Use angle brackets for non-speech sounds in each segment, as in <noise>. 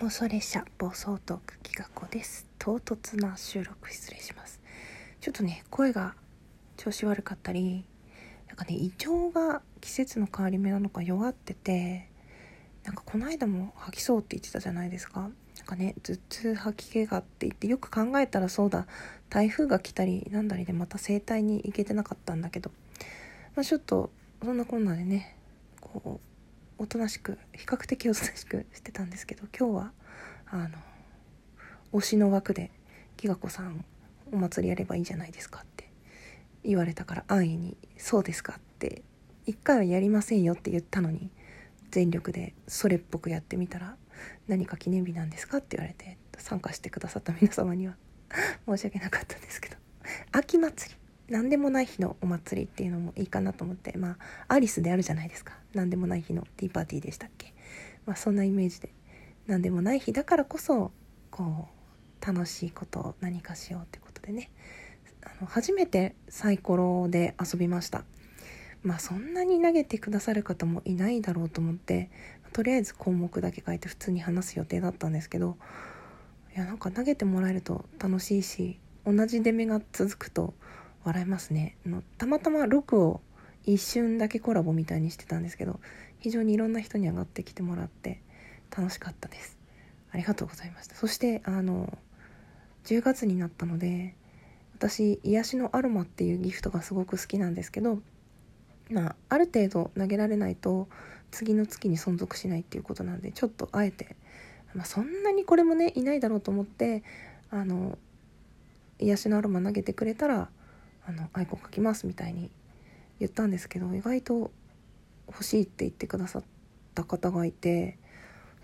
妄想列車暴走トーク企画です。唐突な収録失礼します。ちょっとね声が調子悪かったりなんかね胃腸が季節の変わり目なのか弱っててなんかこの間も吐きそうって言ってたじゃないですか。なんかね頭痛吐き気がって言ってよく考えたらそうだ。台風が来たりなんだりでまた整体に行けてなかったんだけど、まあ、ちょっとそんなこんなでねこうおとなしく比較的おとなしくしてたんですけど今日はあの推しの枠で「きがこさんお祭りやればいいじゃないですか」って言われたから安易に「そうですか」って一回はやりませんよって言ったのに全力でそれっぽくやってみたら「何か記念日なんですか?」って言われて参加してくださった皆様には申し訳なかったんですけど秋祭り何でもない日のお祭りっていうのもいいかなと思ってまあアリスであるじゃないですか。何でもない日のティーパーティーでしたっけ。まあそんなイメージで。何でもない日だからこそこう楽しいことを何かしようってことでね。あの初めてサイコロで遊びました。まあそんなに投げてくださる方もいないだろうと思ってとりあえず項目だけ書いて普通に話す予定だったんですけどいやなんか投げてもらえると楽しいし同じ出目が続くと笑いますね。のたまたま6を一瞬だけコラボみたいにしてたんですけど非常にいろんな人に上がってきてもらって楽しかったです。ありがとうございました。そしてあの10月になったので私癒しのアロマっていうギフトがすごく好きなんですけどまあある程度投げられないと次の月に存続しないっていうことなんでちょっとあえて、まあ、そんなにこれもねいないだろうと思ってあの癒しのアロマ投げてくれたらあのアイコン書きますみたいに言ったんですけど意外と欲しいって言ってくださった方がいて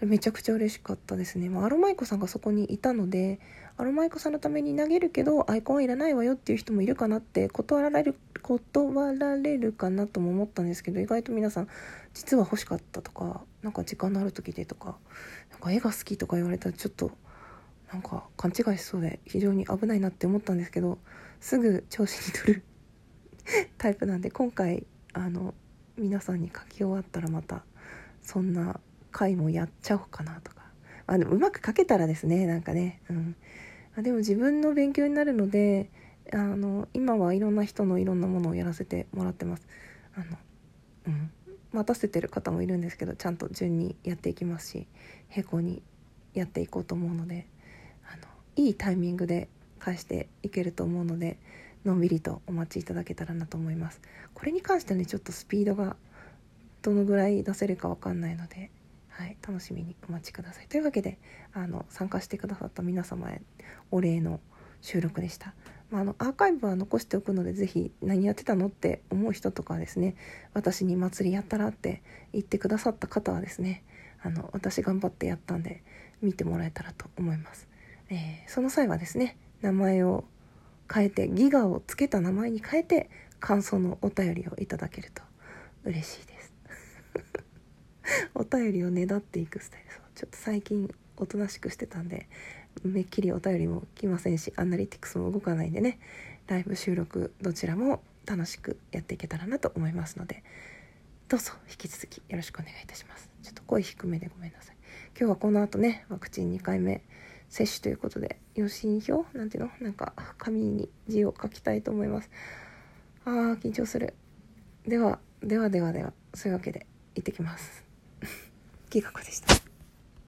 めちゃくちゃ嬉しかったですね、まあ、アロマイコさんがそこにいたのでアロマイコさんのために投げるけどアイコンはいらないわよっていう人もいるかなって断られる断られるかなとも思ったんですけど意外と皆さん実は欲しかったとかなんか時間のある時でとかなんか絵が好きとか言われたらちょっとなんか勘違いしそうで非常に危ないなって思ったんですけどすぐ調子に乗る <laughs> タイプなんで今回あの皆さんに書き終わったらまたそんな回もやっちゃおうかなとか。あのうまく書けたらですねなんかね。うん。あでも自分の勉強になるのであの今はいろんな人のいろんなものをやらせてもらってます。あのうん。待たせてる方もいるんですけどちゃんと順にやっていきますし並行にやっていこうと思うのであのいいタイミングで返していけると思うのでのんびりとお待ちいただけたらなと思います。これに関してはねちょっとスピードがどのぐらい出せるかわかんないので、はい、楽しみにお待ちください。というわけであの参加してくださった皆様へお礼の収録でした、まあ、あのアーカイブは残しておくので是非何やってたのって思う人とかですね私に祭りやったらって言ってくださった方はですねあの私頑張ってやったんで見てもらえたらと思います、えー、その際はですね名前を変えてギガをつけた名前に変えて感想のお便りをいただけると嬉しいです。<laughs> お便りをねだっていくスタイル。ちょっと最近おとなしくしてたんでめっきりお便りも来ませんしアナリティクスも動かないんでねライブ収録どちらも楽しくやっていけたらなと思いますのでどうぞ引き続きよろしくお願いいたします。ちょっと声低めでごめんなさい。今日はこの後ねワクチン2回目接種ということで予診票なんていうの？なんか紙に字を書きたいと思います。あー緊張する。ではではではではそういうわけで行ってきます。<laughs> 企画でした。